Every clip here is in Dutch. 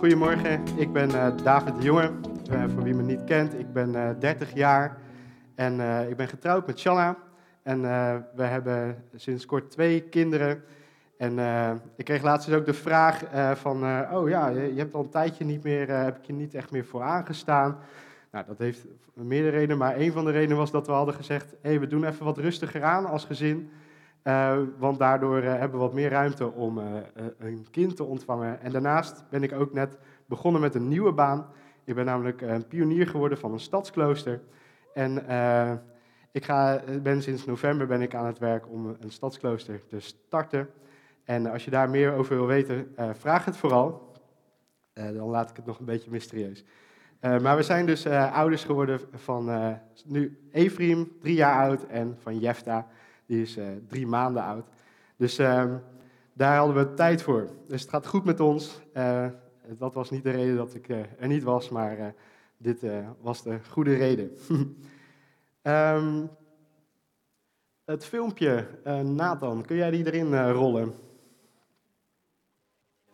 Goedemorgen, ik ben uh, David de Jonge. Uh, voor wie me niet kent, ik ben uh, 30 jaar en ik ben getrouwd met Shanna. En we hebben sinds kort twee kinderen. En ik kreeg laatst dus ook de vraag van, oh ja, je, je, hebt al een tijdje niet meer, heb ik je niet echt meer voor aangestaan. Nou, dat heeft meerdere redenen, maar een van de redenen was dat we hadden gezegd, hé, hey, we doen even wat rustiger aan als gezin. Uh, want daardoor uh, hebben we wat meer ruimte om uh, een kind te ontvangen. En daarnaast ben ik ook net begonnen met een nieuwe baan. Ik ben namelijk een pionier geworden van een stadsklooster. En ik ga, ben sinds november ben ik aan het werk om een stadsklooster te starten. En als je daar meer over wil weten, vraag het vooral. dan laat ik het nog een beetje mysterieus. maar we zijn dus ouders geworden van nu drie jaar oud, en van Jefta, die is uh, drie maanden oud. Dus uh, daar hadden we tijd voor. Dus het gaat goed met ons. Uh, dat was niet de reden dat ik uh, er niet was, maar dit was de goede reden. um, het filmpje, Nathan, kun jij die erin rollen?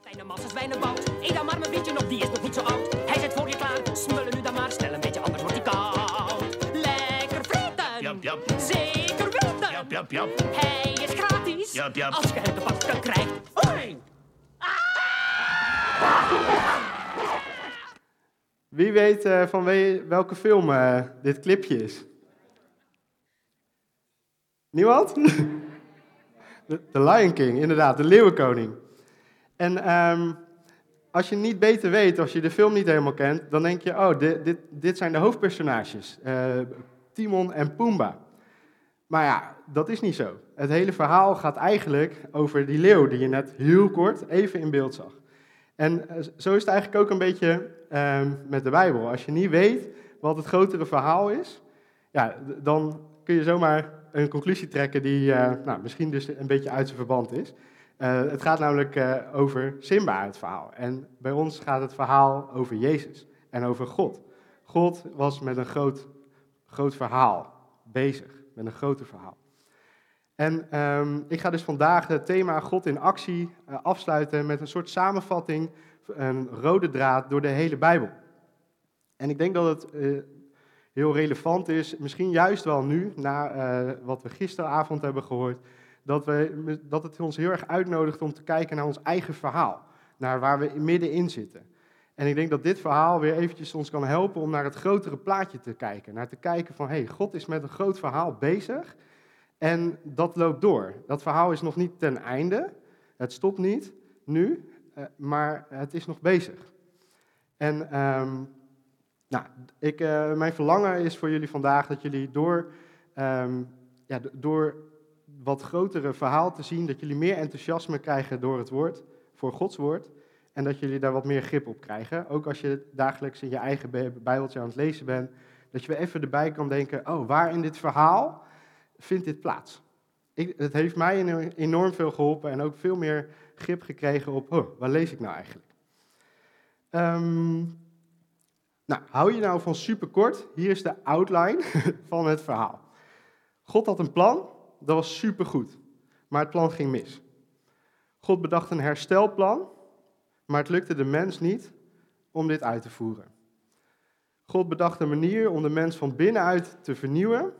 Fijne massas, wijnen bouw. Eet dan maar mijn beetje nog, die is nog niet zo oud. Hij zit voor je klaar, smullen Jap, jap. Hij is gratis. Jap, jap. Als je hem te pakken krijgt. Oei. Wie weet uh, van we welke film uh, dit clipje is? Niemand? The Lion King, inderdaad, de leeuwenkoning. En um, als je niet beter weet, als je de film niet helemaal kent, dan denk je, oh, dit, dit, dit zijn de hoofdpersonages. Uh, Timon en Pumbaa. Maar ja, dat is niet zo. Het hele verhaal gaat eigenlijk over die leeuw die je net heel kort even in beeld zag. En eh, zo is het eigenlijk ook een beetje uh, met de Bijbel. Als je niet weet wat het grotere verhaal is, ja, dan kun je zomaar een conclusie trekken die uh, nou, misschien dus een beetje uit zijn verband is. Uh, het gaat namelijk over Simba, het verhaal. En bij ons gaat het verhaal over Jezus en over God. God was met een groot, groot verhaal bezig, met een groter verhaal. En um, ik ga dus vandaag het thema God in actie uh, afsluiten met een soort samenvatting, een rode draad door de hele Bijbel. En ik denk dat het uh, heel relevant is, misschien juist wel nu, na uh, wat we gisteravond hebben gehoord, dat, we, dat het ons heel erg uitnodigt om te kijken naar ons eigen verhaal, naar waar we middenin zitten. En ik denk dat dit verhaal weer eventjes ons kan helpen om naar het grotere plaatje te kijken. Naar te kijken van, hé, hey, God is met een groot verhaal bezig en dat loopt door. Dat verhaal is nog niet ten einde. Het stopt niet nu, uh, maar het is nog bezig. En um, nou, ik, uh, mijn verlangen is voor jullie vandaag dat jullie door, um, ja, door wat grotere verhaal te zien, dat jullie meer enthousiasme krijgen door het woord, voor Gods woord. En dat jullie daar wat meer grip op krijgen. Ook als je dagelijks in je eigen Bijbeltje aan het lezen bent. Dat je weer even erbij kan denken, oh, waar in dit verhaal vindt dit plaats? Ik, het heeft mij enorm veel geholpen en ook veel meer grip gekregen op, oh, waar lees ik nou eigenlijk? Um, nou, hou je nou van superkort? Hier is de outline van het verhaal. God had een plan, dat was supergoed, maar het plan ging mis. God bedacht een herstelplan, maar het lukte de mens niet om dit uit te voeren. God bedacht een manier om de mens van binnenuit te vernieuwen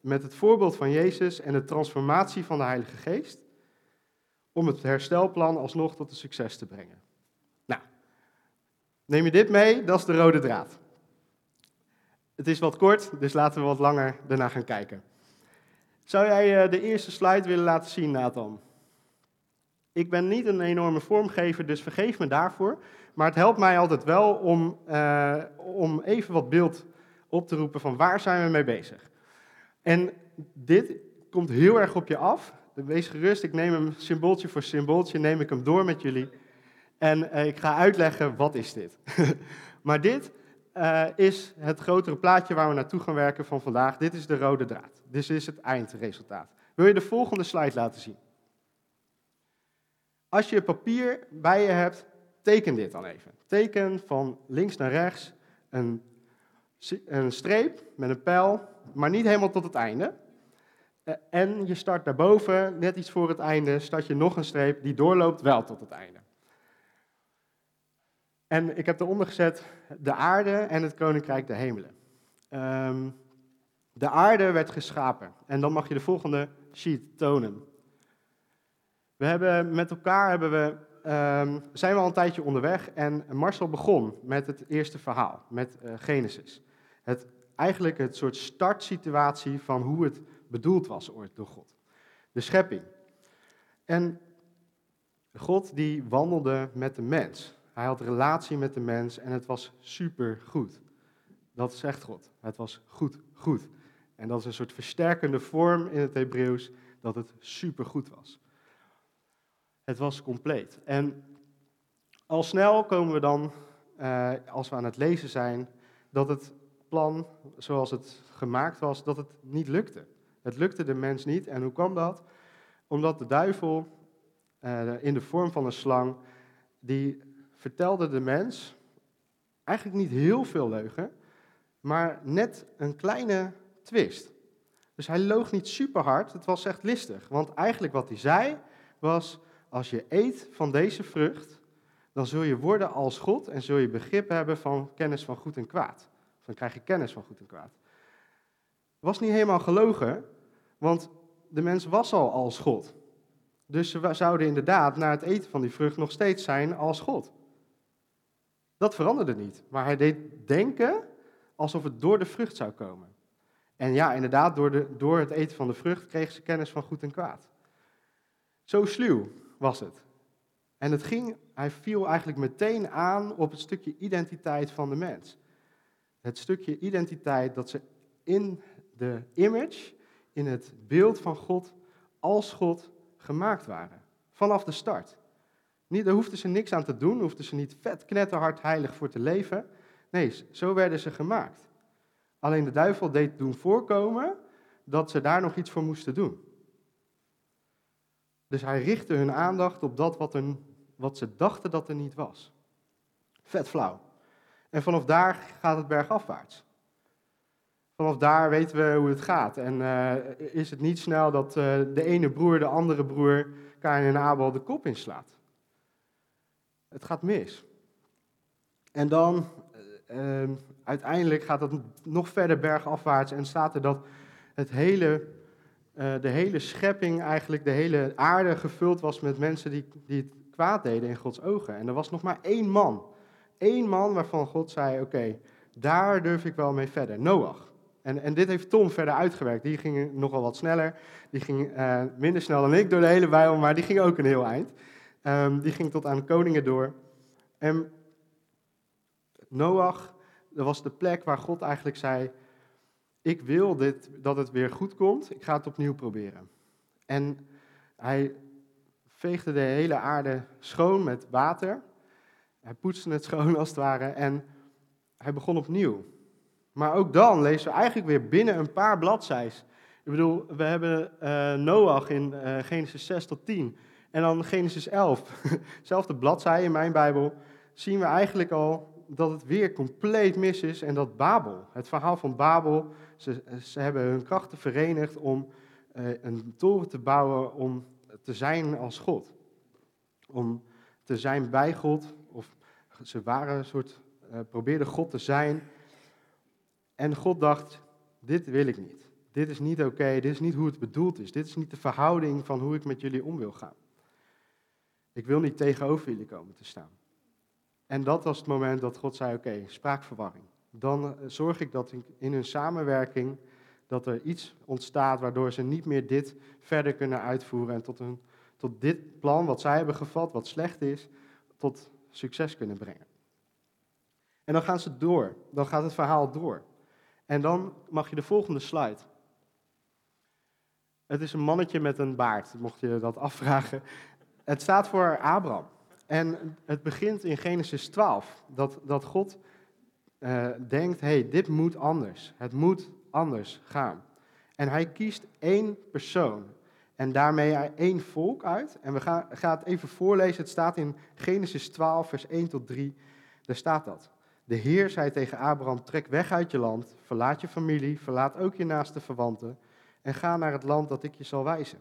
met het voorbeeld van Jezus en de transformatie van de Heilige Geest, om het herstelplan alsnog tot een succes te brengen. Nou, neem je dit mee? Dat is de rode draad. Het is wat kort, dus laten we wat langer daarna gaan kijken. Zou jij de eerste slide willen laten zien, Nathan? Ik ben niet een enorme vormgever, dus vergeef me daarvoor. Maar het helpt mij altijd wel om, uh, om even wat beeld op te roepen van waar zijn we mee bezig. En dit komt heel erg op je af. Wees gerust, ik neem hem symbooltje voor symbooltje, neem ik hem door met jullie. En uh, ik ga uitleggen, wat is dit? maar dit uh, is het grotere plaatje waar we naartoe gaan werken van vandaag. Dit is de rode draad. Dit is het eindresultaat. Wil je de volgende slide laten zien? Als je papier bij je hebt, teken dit dan even. Teken van links naar rechts een, een streep met een pijl, maar niet helemaal tot het einde. Eh, en je start daarboven, net iets voor het einde, start je nog een streep die doorloopt wel tot het einde. En ik heb eronder gezet de aarde en het koninkrijk der hemelen. Ehm, de aarde werd geschapen. En dan mag je de volgende sheet tonen. We hebben met elkaar hebben we, ehm, zijn we al een tijdje onderweg en Marcel begon met het eerste verhaal, met eh, Genesis. Het, eigenlijk het soort startsituatie van hoe het bedoeld was ooit door God. De schepping. En God die wandelde met de mens. Hij had relatie met de mens en het was super goed. Dat zegt God. Het was goed, goed. En dat is een soort versterkende vorm in het Hebreeuws dat het super goed was. Het was compleet. En al snel komen we dan, eh, als we aan het lezen zijn, dat het plan zoals het gemaakt was, dat het niet lukte. Het lukte de mens niet. En hoe kwam dat? Omdat de duivel eh, in de vorm van een slang, die vertelde de mens eigenlijk niet heel veel leugen, maar net een kleine twist. Dus hij loog niet super hard, het was echt listig. Want eigenlijk wat hij zei was, als je eet van deze vrucht, dan zul je worden als God en zul je begrip hebben van kennis van goed en kwaad. Dan krijg je kennis van goed en kwaad. Was niet helemaal gelogen, want de mens was al als God. Dus ze zouden inderdaad na het eten van die vrucht nog steeds zijn als God. Dat veranderde niet, maar hij deed denken alsof het door de vrucht zou komen. En ja, inderdaad, door, de, door het eten van de vrucht kregen ze kennis van goed en kwaad. Zo sluw was het. En het ging, hij viel eigenlijk meteen aan op het stukje identiteit van de mens. Het stukje identiteit dat ze in de image, in het beeld van God, als God gemaakt waren. Vanaf de start. Niet, daar hoefden ze niks aan te doen, hoefden ze niet vet knetterhard heilig voor te leven. Nee, zo werden ze gemaakt. Alleen de duivel deed doen voorkomen dat ze daar nog iets voor moesten doen. Dus hij richtte hun aandacht op dat wat, er, wat ze dachten dat er niet was. Vet flauw. En vanaf daar gaat het bergafwaarts. Vanaf daar weten we hoe het gaat. En eh, is het niet snel dat uh, de ene broer de andere broer, Kain en Abel, de kop inslaat. Het gaat mis. En dan, uh, uiteindelijk gaat het nog verder bergafwaarts en staat er dat het hele, de hele schepping, eigenlijk de hele aarde gevuld was met mensen die, die het kwaad deden in Gods ogen. En er was nog maar één man. Eén man waarvan God zei, oké, daar durf ik wel mee verder. Noach. En, en dit heeft Tom verder uitgewerkt. Die ging nogal wat sneller. Die ging uh, minder snel dan ik door de hele Bijbel, maar die ging ook een heel eind. Um, die ging tot aan de koningen door. En Noach, dat was de plek waar God eigenlijk zei: Ik wil dit, dat het weer goed komt. Ik ga het opnieuw proberen. En hij veegde de hele aarde schoon met water. Hij poetste het schoon als het ware. En hij begon opnieuw. Maar ook dan lezen we eigenlijk weer binnen een paar bladzijs. Ik bedoel, we hebben uh, Noach in uh, Genesis 6 tot 10. En dan Genesis 11, zelfde bladzij in mijn Bijbel, zien we eigenlijk al dat het weer compleet mis is. En dat Babel, het verhaal van Babel, ze, ze hebben hun krachten verenigd om uh, een toren te bouwen om te zijn als God. Om te zijn bij God, of ze waren een soort, probeerden God te zijn en God dacht, dit wil ik niet. Dit is niet oké, dit is niet hoe het bedoeld is. Dit is niet de verhouding van hoe ik met jullie om wil gaan. Ik wil niet tegenover jullie komen te staan. En dat was het moment dat God zei, oké, spraakverwarring. Dan eh, zorg ik dat in hun samenwerking dat er iets ontstaat waardoor ze niet meer dit verder kunnen uitvoeren en tot, een, tot dit plan wat zij hebben gevat, wat slecht is, tot succes kunnen brengen. En dan gaan ze door, dan gaat het verhaal door. En dan mag je de volgende slide. Het is een mannetje met een baard, mocht je dat afvragen. Het staat voor Abraham. En het begint in Genesis 12, dat, dat God uh, denkt, hey, dit moet anders. Het moet anders gaan. En hij kiest één persoon en daarmee één volk uit. En we gaan, gaan het even voorlezen. Het staat in Genesis 12, vers 1 tot 3. Daar staat dat. De Heer zei tegen Abraham: Trek weg uit je land, verlaat je familie, verlaat ook je naaste verwanten en ga naar het land dat ik je zal wijzen.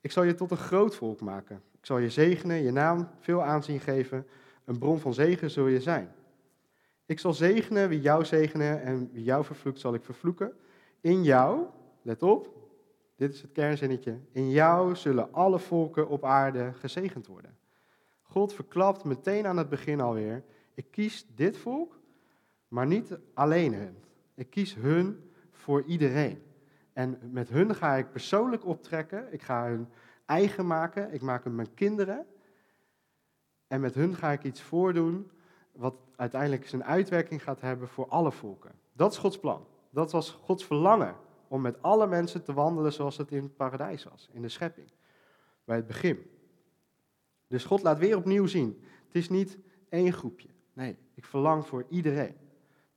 Ik zal je tot een groot volk maken. Ik zal je zegenen, je naam veel aanzien geven, Een bron van zegen zul je zijn. Ik zal zegenen wie jou zegenen en wie jou vervloekt zal ik vervloeken. In jou, let op, dit is het kernzinnetje, in jou zullen alle volken op aarde gezegend worden. God verklapt meteen aan het begin alweer, ik kies dit volk, maar niet alleen hun. Ik kies hun voor iedereen. En met hun ga ik persoonlijk optrekken, ik ga hun eigen maken, ik maak hem mijn kinderen. En met hun ga ik iets voordoen wat uiteindelijk zijn uitwerking gaat hebben voor alle volken. Dat is Gods plan. Dat was Gods verlangen om met alle mensen te wandelen zoals het in het paradijs was, in de schepping, bij het begin. Dus God laat weer opnieuw zien, het is niet één groepje. Nee, ik verlang voor iedereen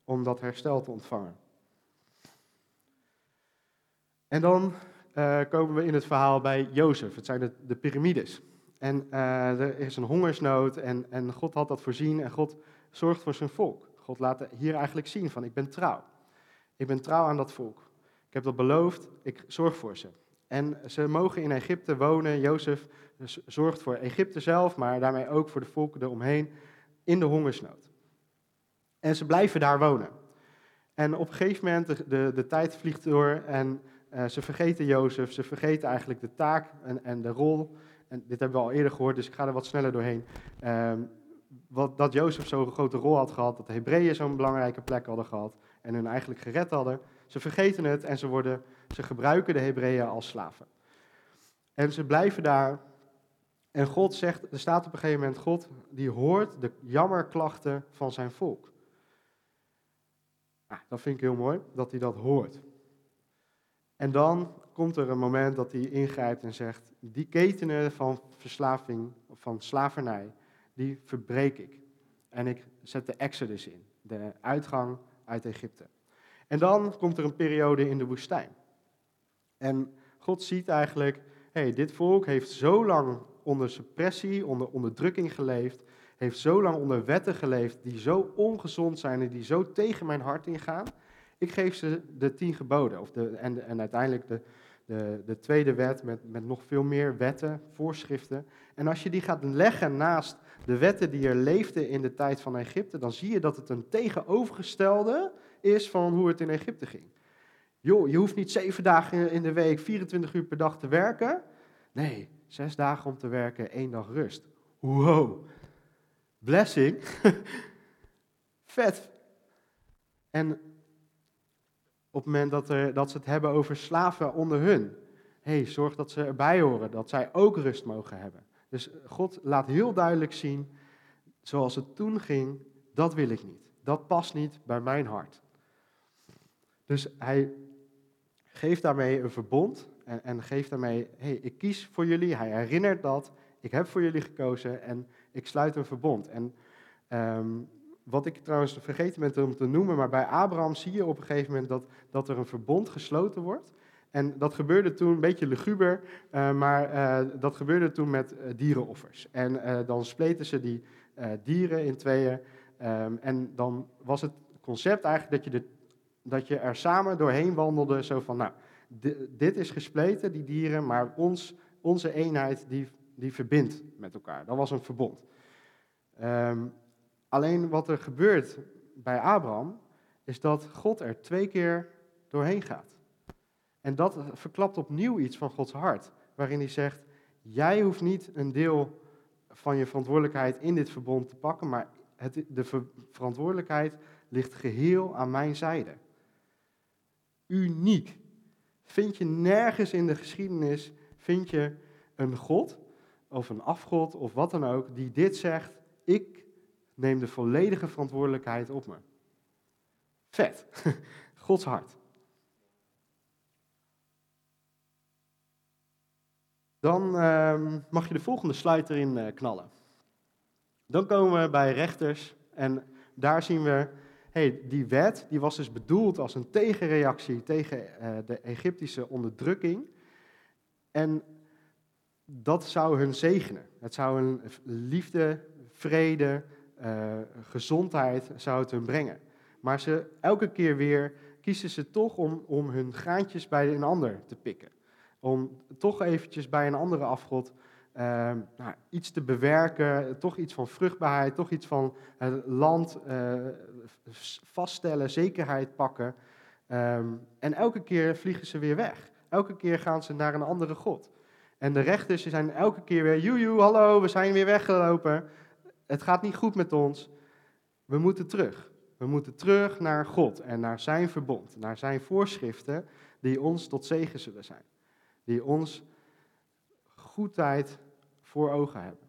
om dat herstel te ontvangen. En dan uh, komen we in het verhaal bij Jozef. Het zijn de piramides. En uh, er is een hongersnood en, en God had dat voorzien en God zorgt voor zijn volk. God laat hier eigenlijk zien van ik ben trouw. Ik ben trouw aan dat volk. Ik heb dat beloofd, ik zorg voor ze. En ze mogen in Egypte wonen. Jozef zorgt voor Egypte zelf, maar daarmee ook voor de volken eromheen in de hongersnood. En ze blijven daar wonen. En op een gegeven moment, de, de, tijd vliegt door en uh, ze vergeten Jozef, ze vergeten eigenlijk de taak en, en, de rol. Dit hebben we al eerder gehoord, dus ik ga er wat sneller doorheen. Uh, wat, dat Jozef zo'n grote rol had gehad, dat de Hebreeën zo'n belangrijke plek hadden gehad en hun eigenlijk gered hadden. Ze vergeten het en ze, worden, ze gebruiken de Hebreeën als slaven. En ze blijven daar. En God zegt, er staat op een gegeven moment, God die hoort de jammerklachten van zijn volk. Nou, dat vind ik heel mooi, dat hij dat hoort. En dan komt er een moment dat hij ingrijpt en zegt: Die ketenen van verslaving, van slavernij, die verbreek ik. En ik zet de Exodus in, de uitgang uit Egypte. En dan komt er een periode in de woestijn. En God ziet eigenlijk: hey, dit volk heeft zo lang onder suppressie, onder onderdrukking geleefd, heeft zo lang onder wetten geleefd die zo ongezond zijn en die zo tegen mijn hart ingaan. Ik geef ze de tien geboden. Of de, en, en uiteindelijk de, de, de tweede wet met, met nog veel meer wetten, voorschriften. En als je die gaat leggen naast de wetten die er leefden in de tijd van Egypte, dan zie je dat het een tegenovergestelde is van hoe het in Egypte ging. Joh, je hoeft niet zeven dagen in de week, 24 uur per dag te werken. Nee, zes dagen om te werken, één dag rust. Wow, blessing. Vet. En op het moment dat, er, dat ze het hebben over slaven onder hun. hey, zorg dat ze erbij horen, dat zij ook rust mogen hebben. Dus God laat heel duidelijk zien, zoals het toen ging, dat wil ik niet. Dat past niet bij mijn hart. Dus hij geeft daarmee een verbond en, en geeft daarmee, hey, ik kies voor jullie. Hij herinnert dat, ik heb voor jullie gekozen en ik sluit een verbond. En um, wat ik trouwens vergeten ben om te noemen, maar bij Abraham zie je op een gegeven moment dat, dat er een verbond gesloten wordt. En dat gebeurde toen een beetje luguber, uh, maar uh, dat gebeurde toen met uh, dierenoffers. En dan spleten ze die dieren in tweeën. Um, en dan was het concept eigenlijk dat je, de, dat je er samen doorheen wandelde. Zo van, nou, dit is gespleten, die dieren, maar ons, onze eenheid die, die verbindt met elkaar. Dat was een verbond. Um, Alleen wat er gebeurt bij Abraham, is dat God er twee keer doorheen gaat. En dat verklapt opnieuw iets van Gods hart, waarin hij zegt, jij hoeft niet een deel van je verantwoordelijkheid in dit verbond te pakken, maar het, de verantwoordelijkheid ligt geheel aan mijn zijde. Uniek. Vind je nergens in de geschiedenis, vind je een God of een afgod of wat dan ook, die dit zegt, neem de volledige verantwoordelijkheid op me. Vet. Gods hart. Dan uh, mag je de volgende slide erin uh, knallen. Dan komen we bij rechters en daar zien we, hey, die wet die was dus bedoeld als een tegenreactie tegen uh, de Egyptische onderdrukking. En dat zou hun zegenen. Het zou hun liefde, vrede, uh, gezondheid zou het hun brengen. Maar ze, elke keer weer kiezen ze toch om, om hun graantjes bij een ander te pikken. Om toch eventjes bij een andere afgod ehm, nou, iets te bewerken, toch iets van vruchtbaarheid, toch iets van het land eh, vaststellen, zekerheid pakken. Ehm, en elke keer vliegen ze weer weg. Elke keer gaan ze naar een andere God. En de rechters zijn elke keer weer, joejoe, hallo, we zijn weer weggelopen. Het gaat niet goed met ons. We moeten terug. We moeten terug naar God en naar zijn verbond, naar zijn voorschriften die ons tot zegen zullen zijn. Die ons goedheid voor ogen hebben.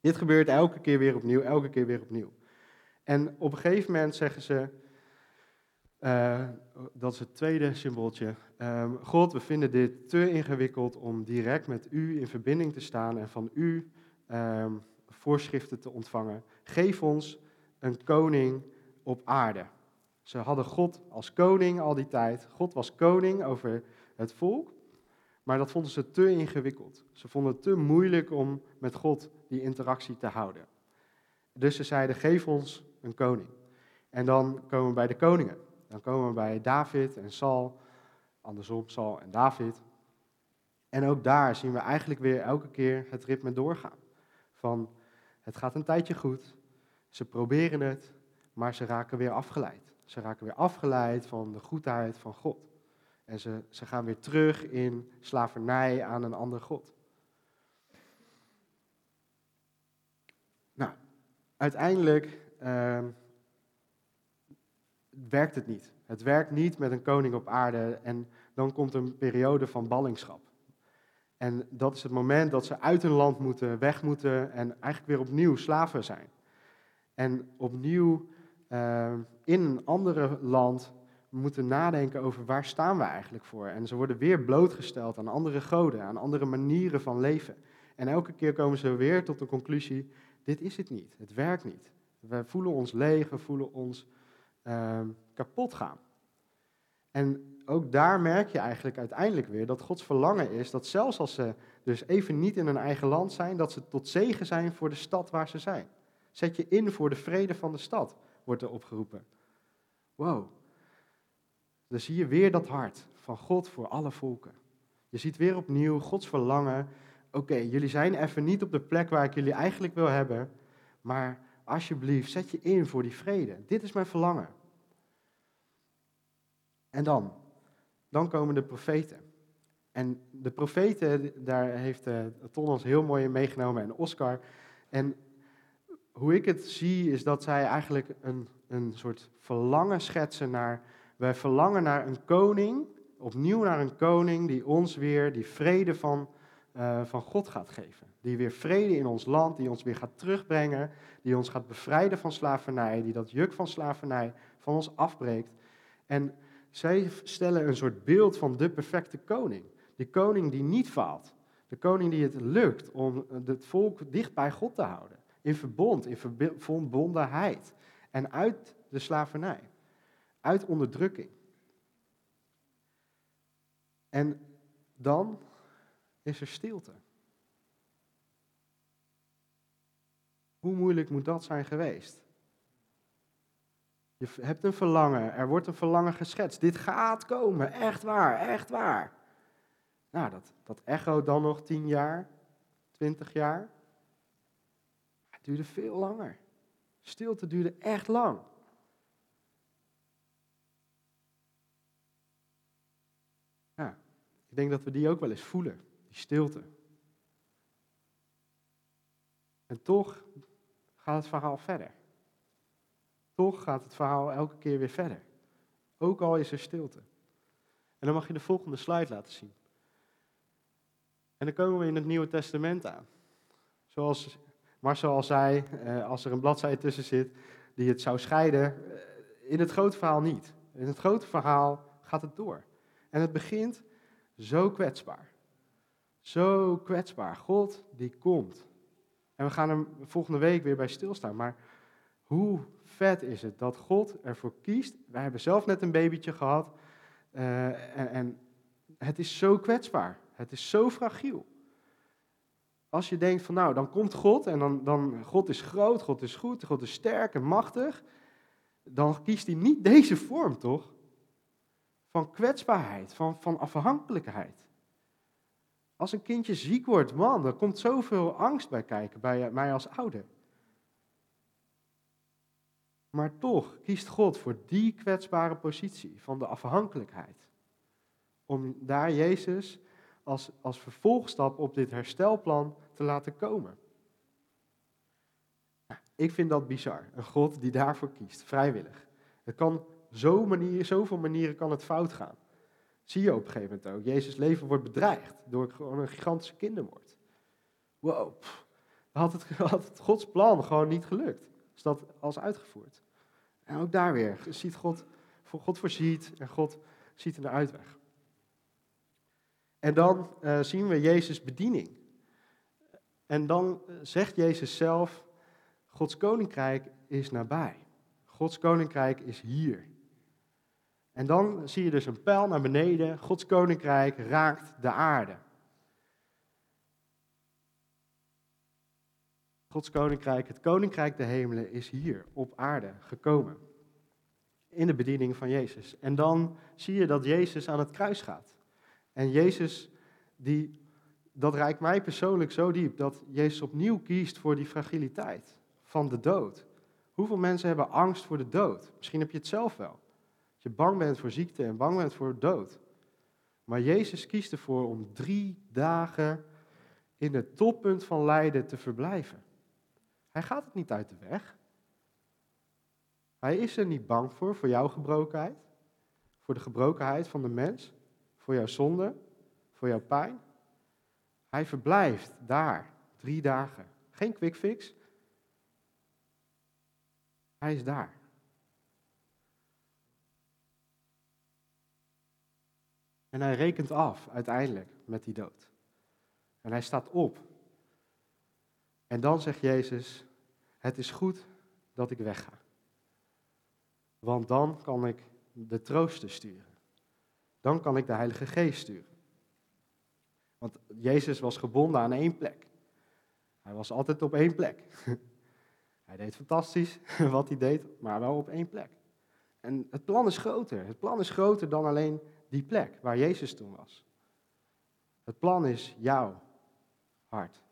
Dit gebeurt elke keer weer opnieuw, elke keer weer opnieuw. En op een gegeven moment zeggen ze, uh, dat is het tweede symbooltje. Um, God, we vinden dit te ingewikkeld om direct met u in verbinding te staan en van u um, voorschriften te ontvangen. Geef ons een koning op aarde. Ze hadden God als koning al die tijd. God was koning over het volk. Maar dat vonden ze te ingewikkeld. Ze vonden het te moeilijk om met God die interactie te houden. Dus ze zeiden: geef ons een koning. En dan komen we bij de koningen. Dan komen we bij David en Saul, andersom Saul en David. En ook daar zien we eigenlijk weer elke keer het ritme doorgaan. Van het gaat een tijdje goed, ze proberen het, maar ze raken weer afgeleid. Ze raken weer afgeleid van de goedheid van God. En ze, ze gaan weer terug in slavernij aan een ander God. Nou, uiteindelijk uh, werkt het niet. Het werkt niet met een koning op aarde en dan komt een periode van ballingschap. En dat is het moment dat ze uit hun land moeten, weg moeten en eigenlijk weer opnieuw slaven zijn. En opnieuw uh, in een andere land moeten nadenken over waar staan we eigenlijk voor. En ze worden weer blootgesteld aan andere goden, aan andere manieren van leven. En elke keer komen ze weer tot de conclusie, dit is het niet, het werkt niet. We voelen ons leeg, we voelen ons uh, kapot gaan. En ook daar merk je eigenlijk uiteindelijk weer dat Gods verlangen is dat zelfs als ze dus even niet in hun eigen land zijn, dat ze tot zegen zijn voor de stad waar ze zijn. Zet je in voor de vrede van de stad, wordt er opgeroepen. Wow. Dan zie je weer dat hart van God voor alle volken. Je ziet weer opnieuw Gods verlangen. Oké, jullie zijn even niet op de plek waar ik jullie eigenlijk wil hebben, maar alsjeblieft, zet je in voor die vrede. Dit is mijn verlangen. En dan? Dan komen de profeten. En de profeten, daar heeft uh, Ton ons heel mooi in meegenomen en Oscar. En hoe ik het zie, is dat zij eigenlijk een, een soort verlangen schetsen naar. Wij verlangen naar een koning, opnieuw naar een koning die ons weer die vrede van, uh, van God gaat geven. Die weer vrede in ons land, die ons weer gaat terugbrengen, die ons gaat bevrijden van slavernij, die dat juk van slavernij van ons afbreekt. En zij stellen een soort beeld van de perfecte koning. Die koning die niet faalt. De koning die het lukt om het volk dicht bij God te houden. In verbond, in verbondenheid. En uit de slavernij. Uit onderdrukking. En dan is er stilte. Hoe moeilijk moet dat zijn geweest? Je hebt een verlangen, er wordt een verlangen geschetst. Dit gaat komen, echt waar, echt waar. Nou, dat, dat echo dan nog tien jaar, twintig jaar. Het duurde veel langer. Stilte duurde echt lang. Ja, ik denk dat we die ook wel eens voelen, die stilte. En toch gaat het verhaal verder. Toch gaat het verhaal elke keer weer verder. Ook al is er stilte. En dan mag je de volgende slide laten zien. En dan komen we in het Nieuwe Testament aan. Zoals Marcel al zei, eh, als er een bladzijde tussen zit die het zou scheiden, eh, in het grote verhaal niet. In het grote verhaal gaat het door. En het begint zo kwetsbaar. Zo kwetsbaar. God die komt. En we gaan er volgende week weer bij stilstaan. Maar hoe vet is het dat God ervoor kiest. Wij hebben zelf net een babytje gehad. Uh, en, en het is zo kwetsbaar. Het is zo fragiel. Als je denkt van nou, dan komt God en dan, dan God is groot, God is goed, God is sterk en machtig. Dan kiest hij niet deze vorm, toch? Van kwetsbaarheid, van, van afhankelijkheid. Als een kindje ziek wordt, man, er komt zoveel angst bij kijken, bij mij als ouder. Maar toch kiest God voor die kwetsbare positie van de afhankelijkheid. Om daar Jezus als, als vervolgstap op dit herstelplan te laten komen. Ik vind dat bizar. Een God die daarvoor kiest, vrijwillig. Het kan zo manier, zoveel manieren kan het fout gaan. Zie je op een gegeven moment ook. Jezus' leven wordt bedreigd door gewoon een gigantische kindermoord. Wow, had had het Gods plan gewoon niet gelukt. Is dat als uitgevoerd. En ook daar weer, ziet God, God voorziet en God ziet een uitweg. En dan uh, zien we Jezus' bediening. En dan eh, zegt Jezus zelf, Gods koninkrijk is nabij. Gods koninkrijk is hier. En dan zie je dus een pijl naar beneden. Gods koninkrijk raakt de aarde. Gods koninkrijk, het koninkrijk der hemelen, is hier op aarde gekomen. In de bediening van Jezus. En dan zie je dat Jezus aan het kruis gaat. En Jezus, die, dat reikt mij persoonlijk zo diep, dat Jezus opnieuw kiest voor die fragiliteit van de dood. Hoeveel mensen hebben angst voor de dood? Misschien heb je het zelf wel. Dat je bang bent voor ziekte en bang bent voor dood. Maar Jezus kiest ervoor om drie dagen in het toppunt van lijden te verblijven. Hij gaat het niet uit de weg. Hij is er niet bang voor, voor jouw gebrokenheid, voor de gebrokenheid van de mens, voor jouw zonde, voor jouw pijn. Hij verblijft daar drie dagen. Geen quick fix, hij is daar. En hij rekent af uiteindelijk met die dood. En hij staat op. En dan zegt Jezus, het is goed dat ik wegga. Want dan kan ik de trooster sturen. Dan kan ik de Heilige Geest sturen. Want Jezus was gebonden aan één plek. Hij was altijd op één plek. Hij deed fantastisch wat hij deed, maar wel op één plek. En het plan is groter. Het plan is groter dan alleen die plek waar Jezus toen was. Het plan is jouw hart.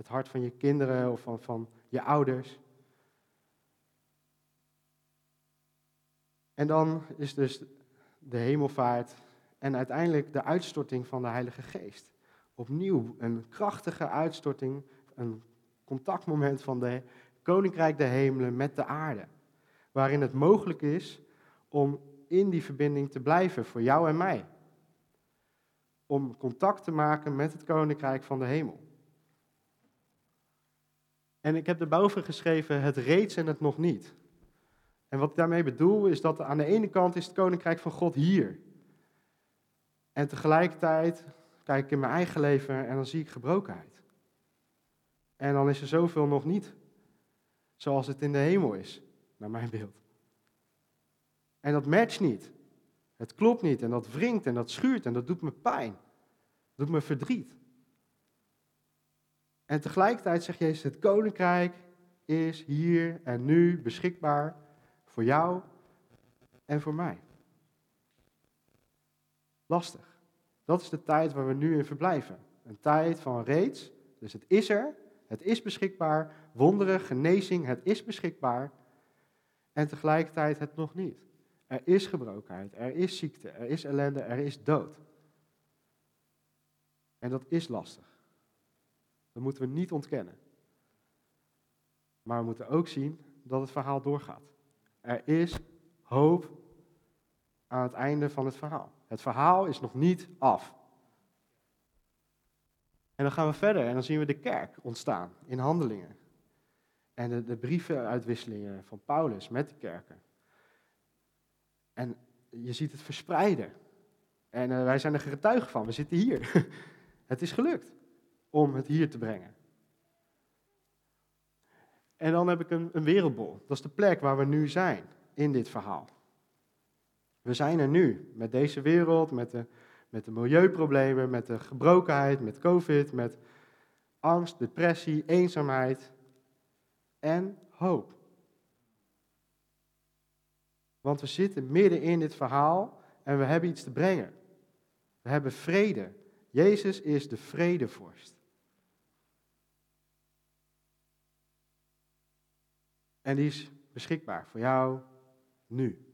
Het hart van je kinderen of van, van je ouders. En dan is dus de hemelvaart en uiteindelijk de uitstorting van de Heilige Geest. Opnieuw een krachtige uitstorting, een contactmoment van de koninkrijk der hemelen met de aarde. Waarin het mogelijk is om in die verbinding te blijven voor jou en mij. Om contact te maken met het koninkrijk van de hemel. En ik heb erboven geschreven het reeds en het nog niet. En wat ik daarmee bedoel is dat aan de ene kant is het koninkrijk van God hier. En tegelijkertijd kijk ik in mijn eigen leven en dan zie ik gebrokenheid. En dan is er zoveel nog niet zoals het in de hemel is, naar mijn beeld. En dat matcht niet. Het klopt niet en dat wringt en dat schuurt en dat doet me pijn. Dat doet me verdriet. En tegelijkertijd zegt Jezus, het koninkrijk is hier en nu beschikbaar voor jou en voor mij. Lastig. Dat is de tijd waar we nu in verblijven. Een tijd van reeds, dus het is er, het is beschikbaar. Wonderen, genezing, het is beschikbaar. En tegelijkertijd het nog niet. Er is gebrokenheid, er is ziekte, er is ellende, er is dood. En dat is lastig. Dat moeten we niet ontkennen. Maar we moeten ook zien dat het verhaal doorgaat. Er is hoop aan het einde van het verhaal. Het verhaal is nog niet af. En dan gaan we verder en dan zien we de kerk ontstaan in handelingen. En de, brievenuitwisselingen van Paulus met de kerken. En je ziet het verspreiden. En uh, wij zijn er getuigen van, we zitten hier. het is gelukt om het hier te brengen. En dan heb ik een, wereldbol. Dat is de plek waar we nu zijn in dit verhaal. We zijn er nu met deze wereld, met de met de milieuproblemen, met de gebrokenheid, met COVID, met angst, depressie, eenzaamheid en hoop. Want we zitten midden in dit verhaal en we hebben iets te brengen. We hebben vrede Jezus is de vredevorst. En die is beschikbaar voor jou nu.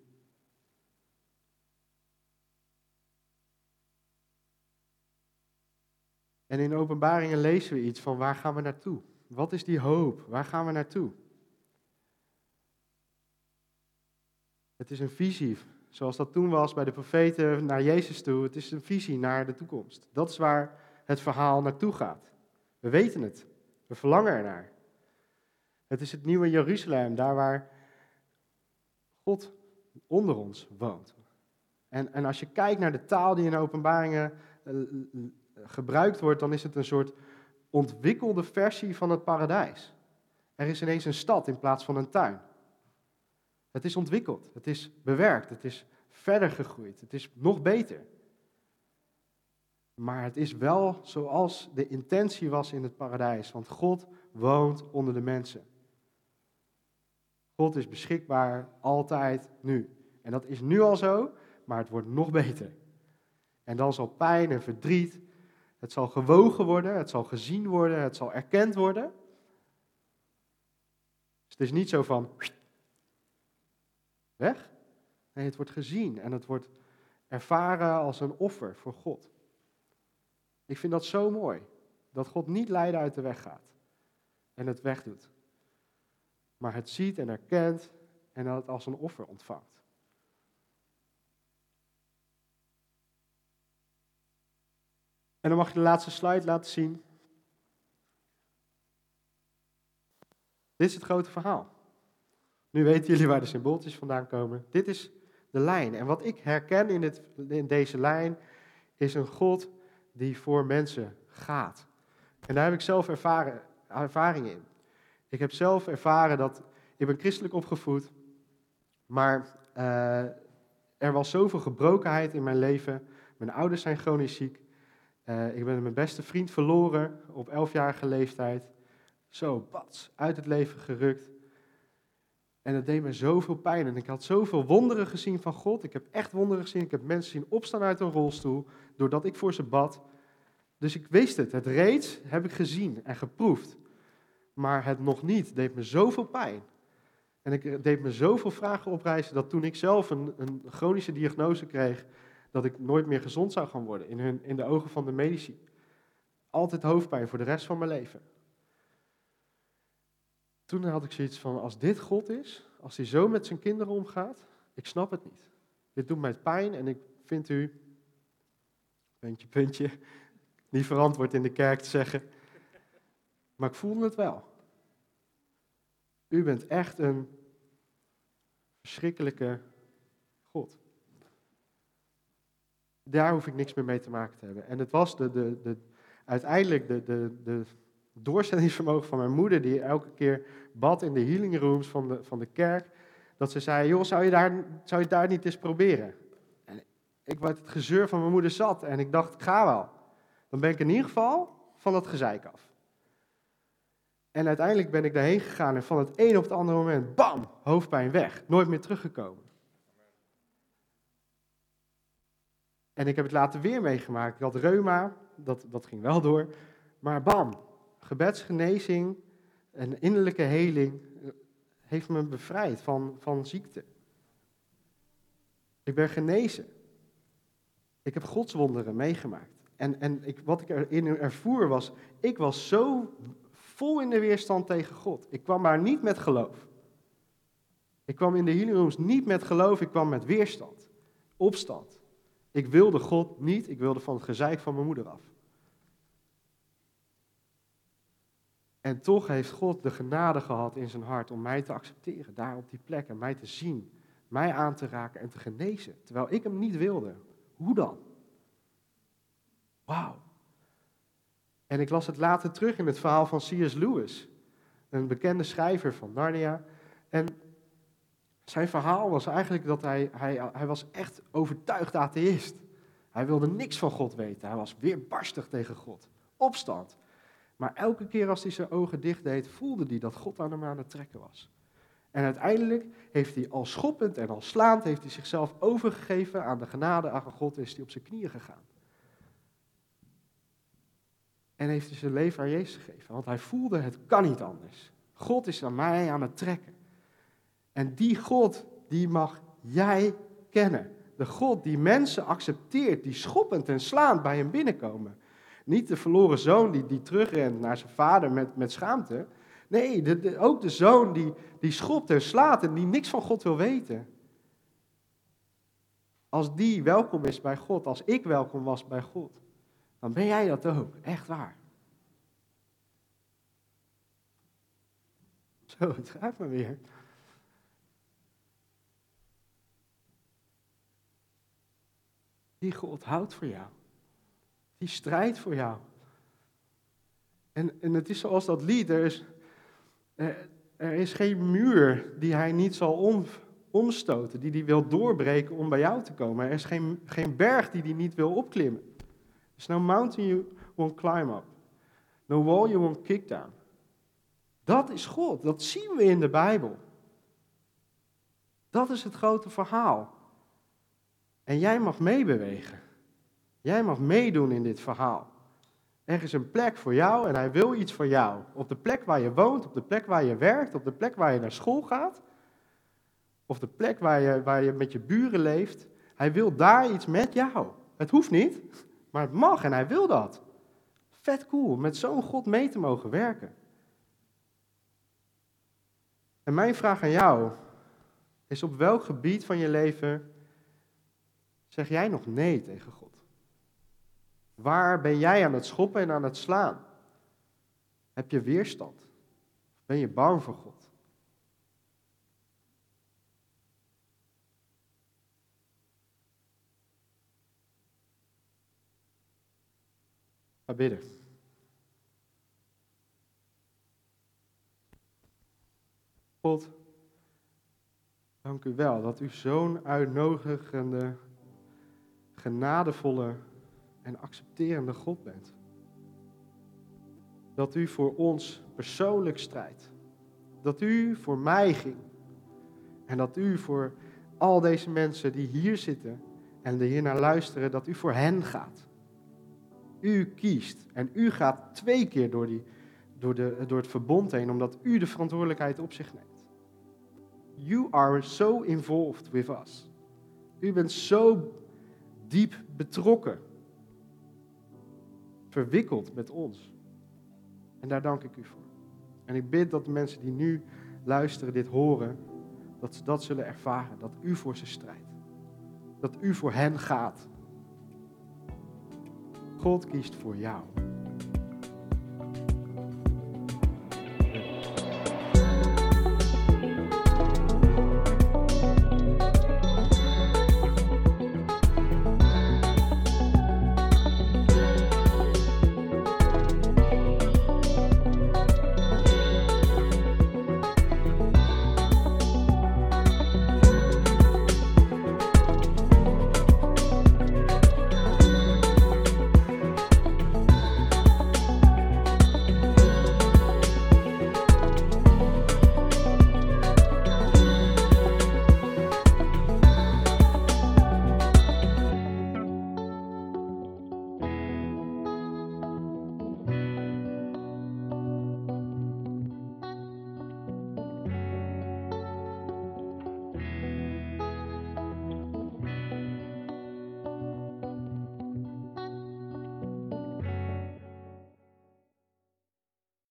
En in openbaringen lezen we iets van waar gaan we naartoe? Wat is die hoop? Waar gaan we naartoe? Het is een visie, zoals dat toen was bij de profeten naar Jezus toe. Het is een visie naar de toekomst. Dat is waar het verhaal naartoe gaat. We weten het. We verlangen ernaar. Het is het nieuwe Jeruzalem, daar waar God onder ons woont. En, en als je kijkt naar de taal die in openbaringen eh, gebruikt wordt, dan is het een soort ontwikkelde versie van het paradijs. Er is ineens een stad in plaats van een tuin. Het is ontwikkeld, het is bewerkt, het is verder gegroeid, het is nog beter. Maar het is wel zoals de intentie was in het paradijs, want God woont onder de mensen. God is beschikbaar altijd nu. En dat is nu al zo, maar het wordt nog beter. En dan zal pijn en verdriet, het zal gewogen worden, het zal gezien worden, het zal erkend worden. Dus het is niet zo van weg. Nee, het wordt gezien en het wordt ervaren als een offer voor God. Ik vind dat zo mooi, dat God niet lijden uit de weg gaat en het wegdoet maar het ziet en erkent en dat het als een offer ontvangt. En dan mag je de laatste slide laten zien. Dit is het grote verhaal. Nu weten jullie waar de symbooltjes vandaan komen. Dit is de lijn. En wat ik herken in, in deze lijn is een God die voor mensen gaat. En daar heb ik zelf ervaren, ervaring in. Ik heb zelf ervaren dat, ik ben christelijk opgevoed, maar uh, er was zoveel gebrokenheid in mijn leven. Mijn ouders zijn chronisch ziek. Uh, ik ben mijn beste vriend verloren op elfjarige leeftijd. Zo, bats, uit het leven gerukt. En dat deed me zoveel pijn. En ik had zoveel wonderen gezien van God. Ik heb echt wonderen gezien. Ik heb mensen zien opstaan uit een rolstoel, doordat ik voor ze bad. Dus ik wist het. Het reeds heb ik gezien en geproefd maar het nog niet deed me zoveel pijn. En ik deed me zoveel vragen oprijzen dat toen ik zelf een, een chronische diagnose kreeg, dat ik nooit meer gezond zou gaan worden in, hun, in de ogen van de medici. Altijd hoofdpijn voor de rest van mijn leven. Toen had ik zoiets van, als dit God is, als hij zo met zijn kinderen omgaat, ik snap het niet. Dit doet mij pijn en ik vind u, puntje, puntje, niet verantwoord in de kerk te zeggen, maar ik voelde het wel. U bent echt een verschrikkelijke God. Daar hoef ik niks meer mee te maken te hebben. En het was de, de, de, uiteindelijk de, de, de doorzettingsvermogen van mijn moeder, die elke keer bad in de healing rooms van de, van de kerk, dat ze zei, joh, zou je, daar, zou je daar niet eens proberen? En ik werd het gezeur van mijn moeder zat en ik dacht, ik ga wel. Dan ben ik in ieder geval van dat gezeik af. En uiteindelijk ben ik daarheen gegaan en van het een op het andere moment, bam, hoofdpijn weg. Nooit meer teruggekomen. En ik heb het later weer meegemaakt. Ik had reuma, dat, dat ging wel door. Maar bam, gebedsgenezing en innerlijke heling eh, heeft me bevrijd van, van ziekte. Ik ben genezen. Ik heb godswonderen meegemaakt. En, en ik, wat ik erin ervoer was, ik was zo vol in de weerstand tegen God. Ik kwam maar niet met geloof. Ik kwam in de healing niet met geloof, ik kwam met weerstand, opstand. Ik wilde God niet, ik wilde van het gezeik van mijn moeder af. En toch heeft God de genade gehad in zijn hart om mij te accepteren, daar op die plek, en mij te zien, mij aan te raken en te genezen, terwijl ik hem niet wilde. Hoe dan? Wauw. En ik las het later terug in het verhaal van C.S. Lewis, een bekende schrijver van Narnia. En zijn verhaal was eigenlijk dat hij, hij, hij was echt overtuigd atheïst. Hij wilde niks van God weten. Hij was weerbarstig tegen God. Opstand. Maar elke keer als hij zijn ogen dicht deed, voelde hij dat God aan hem aan het trekken was. En uiteindelijk heeft hij al schoppend en al slaand, heeft hij zichzelf overgegeven aan de genade aan God, is hij op zijn knieën gegaan. En heeft hij zijn leven aan Jezus gegeven. Want hij voelde, het kan niet anders. God is aan mij aan het trekken. En die God, die mag jij kennen. De God die mensen accepteert, die schoppend en slaand bij hem binnenkomen. Niet de verloren zoon die, die terugrent naar zijn vader met, met schaamte. Nee, de, ook de zoon die, die schopt en slaat en die niks van God wil weten. Als die welkom is bij God, als ik welkom was bij God, dan ben jij dat ook. Echt waar. Zo, het gaat maar weer. Die God houdt voor jou. Die strijdt voor jou. En, en het is zoals dat lied, er is, er, er is geen muur die hij niet zal om, omstoten, die hij wil doorbreken om bij jou te komen. Er is geen, geen berg die hij niet wil opklimmen. There's no mountain you won't climb up. No wall you won't kick down. Dat is God, dat zien we in de Bijbel. Dat is het grote verhaal. En jij mag meebewegen. Jij mag meedoen in dit verhaal. Er is een plek voor jou en hij wil iets voor jou. Op de plek waar je woont, op de plek waar je werkt, op de plek waar je naar school gaat. Of de plek waar je, waar je met je buren leeft. Hij wil daar iets met jou. Het hoeft niet, maar het mag en hij wil dat. Vet cool, met zo'n God mee te mogen werken. En mijn vraag aan jou is op welk gebied van je leven zeg jij nog nee tegen God? Waar ben jij aan het schoppen en aan het slaan? Heb je weerstand? Ben je bang voor God? Ga bidden. God, dank u wel dat u zo'n uitnodigende, genadevolle en accepterende God bent. Dat u voor ons persoonlijk strijdt. Dat u voor mij ging. En dat u voor al deze mensen die hier zitten en er hier naar luisteren, dat u voor hen gaat. U kiest en u gaat twee keer door, die, door, de, door het verbond heen, omdat u de verantwoordelijkheid op zich neemt. You are so involved with us. U bent zo diep betrokken, verwikkeld met ons. En daar dank ik u voor. En ik bid dat de mensen die nu luisteren, dit horen, dat ze dat zullen ervaren. Dat u voor ze strijdt. Dat u voor hen gaat. God kiest voor jou.